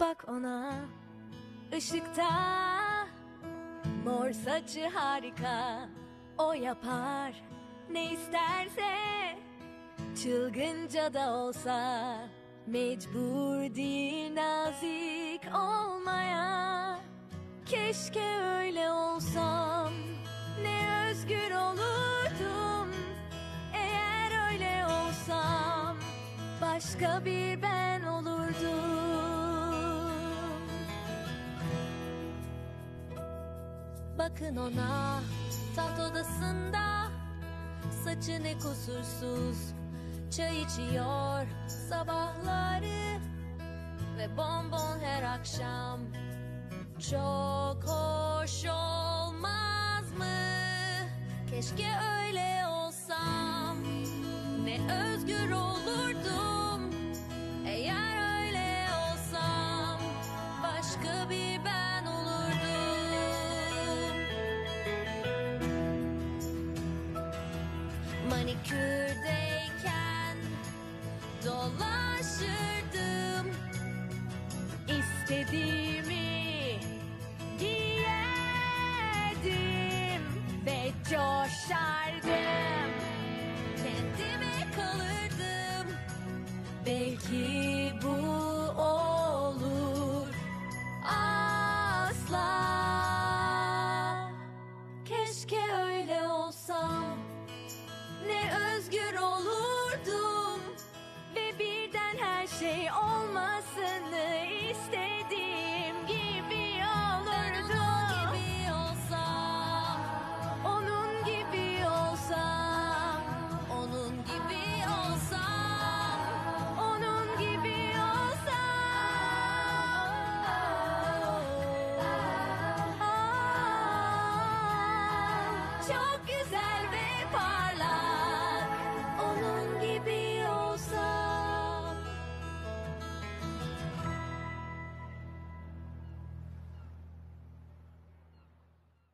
Bak ona ışıkta Mor saçı harika. O yapar ne isterse. Çılgınca da olsa Mecbur değil nazik olmaya. Keşke öyle olsam Ne özgür olurdum. Eğer öyle olsam Başka bir ben olurdum Bakın ona taht odasında. Saçı ne kusursuz Çay içiyor sabahları. Ve bonbon her akşam Çok hoş olmaz mı? Keşke öyle olsam. Ne özgür olurdum manikürdeyken dolaşırdım. İstediğimi giyerdim ve coşardım. Kendime kalırdım. Belki bu olur asla. Keşke öyle olsam ne özgür olurdum ve birden her şey olmasını istediğim gibi olurdu. Onun gibi olsam, onun gibi olsam, onun gibi olsam, onun gibi olsam. Çok güzel.